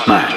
conscious.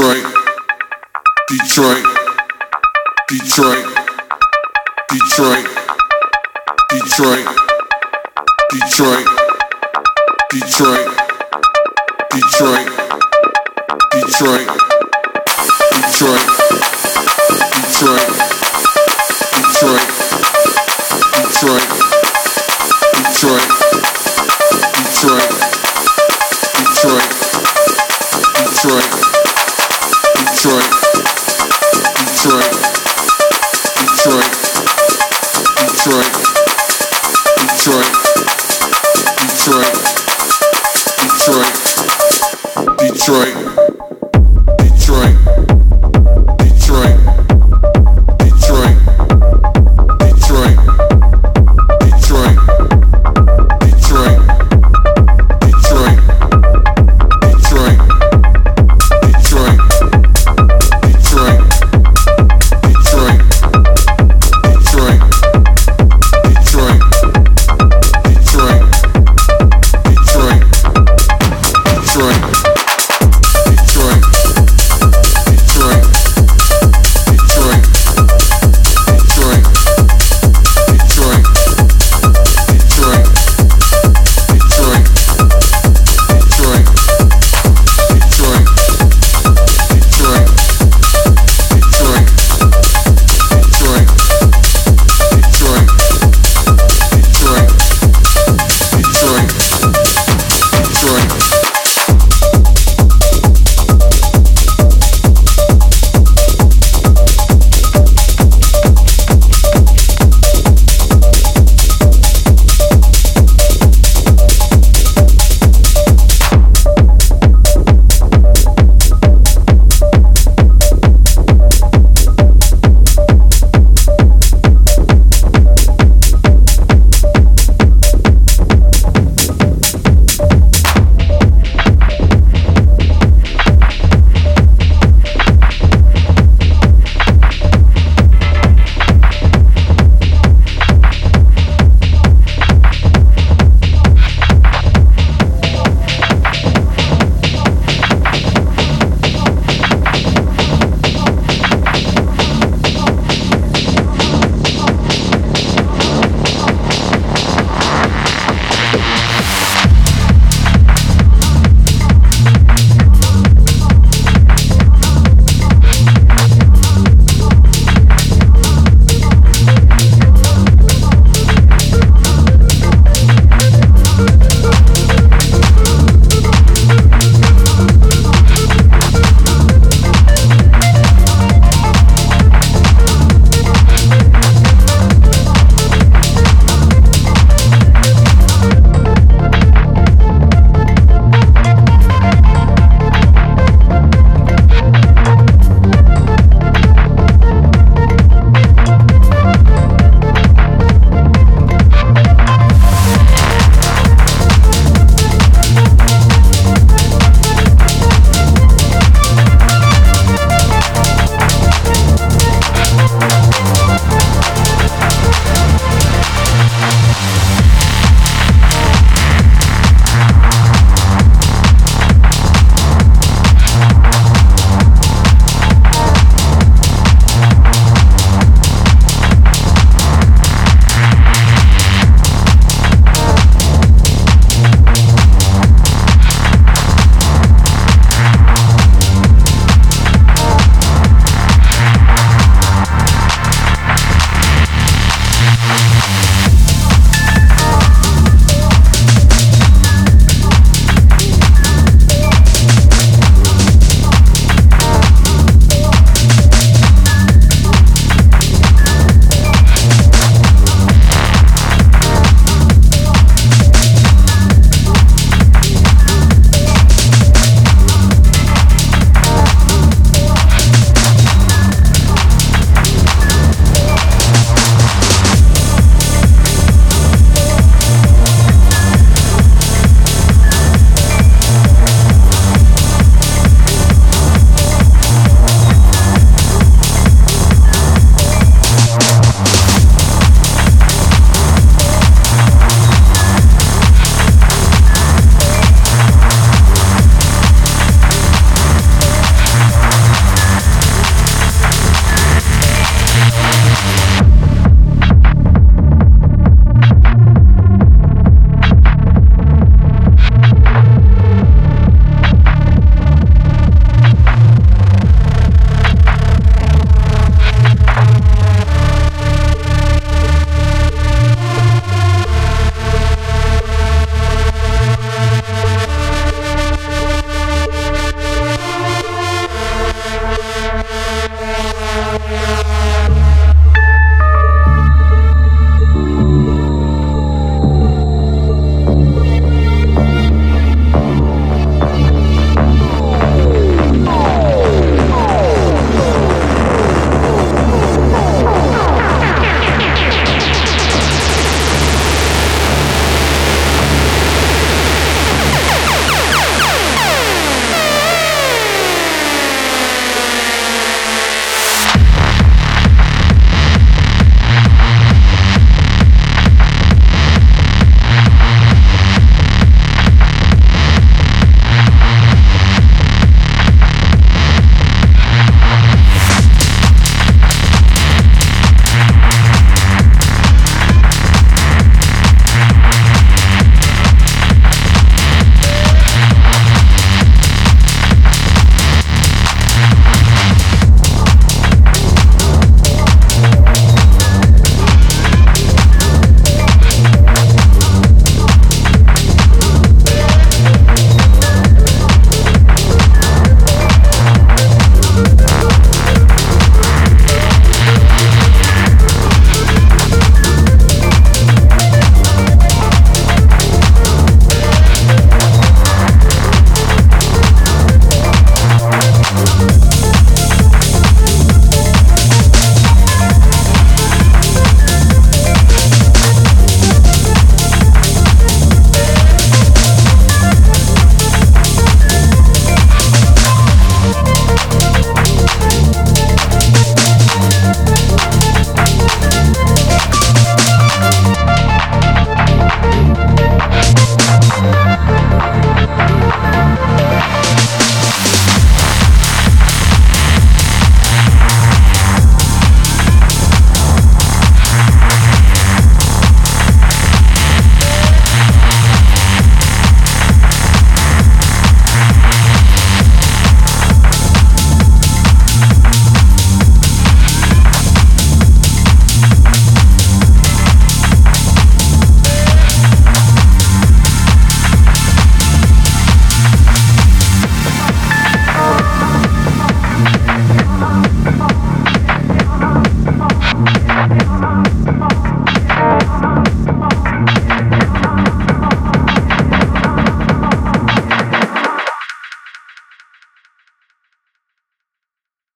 Detroit, Detroit, Detroit, Detroit, Detroit, Detroit, Detroit, Detroit, Detroit,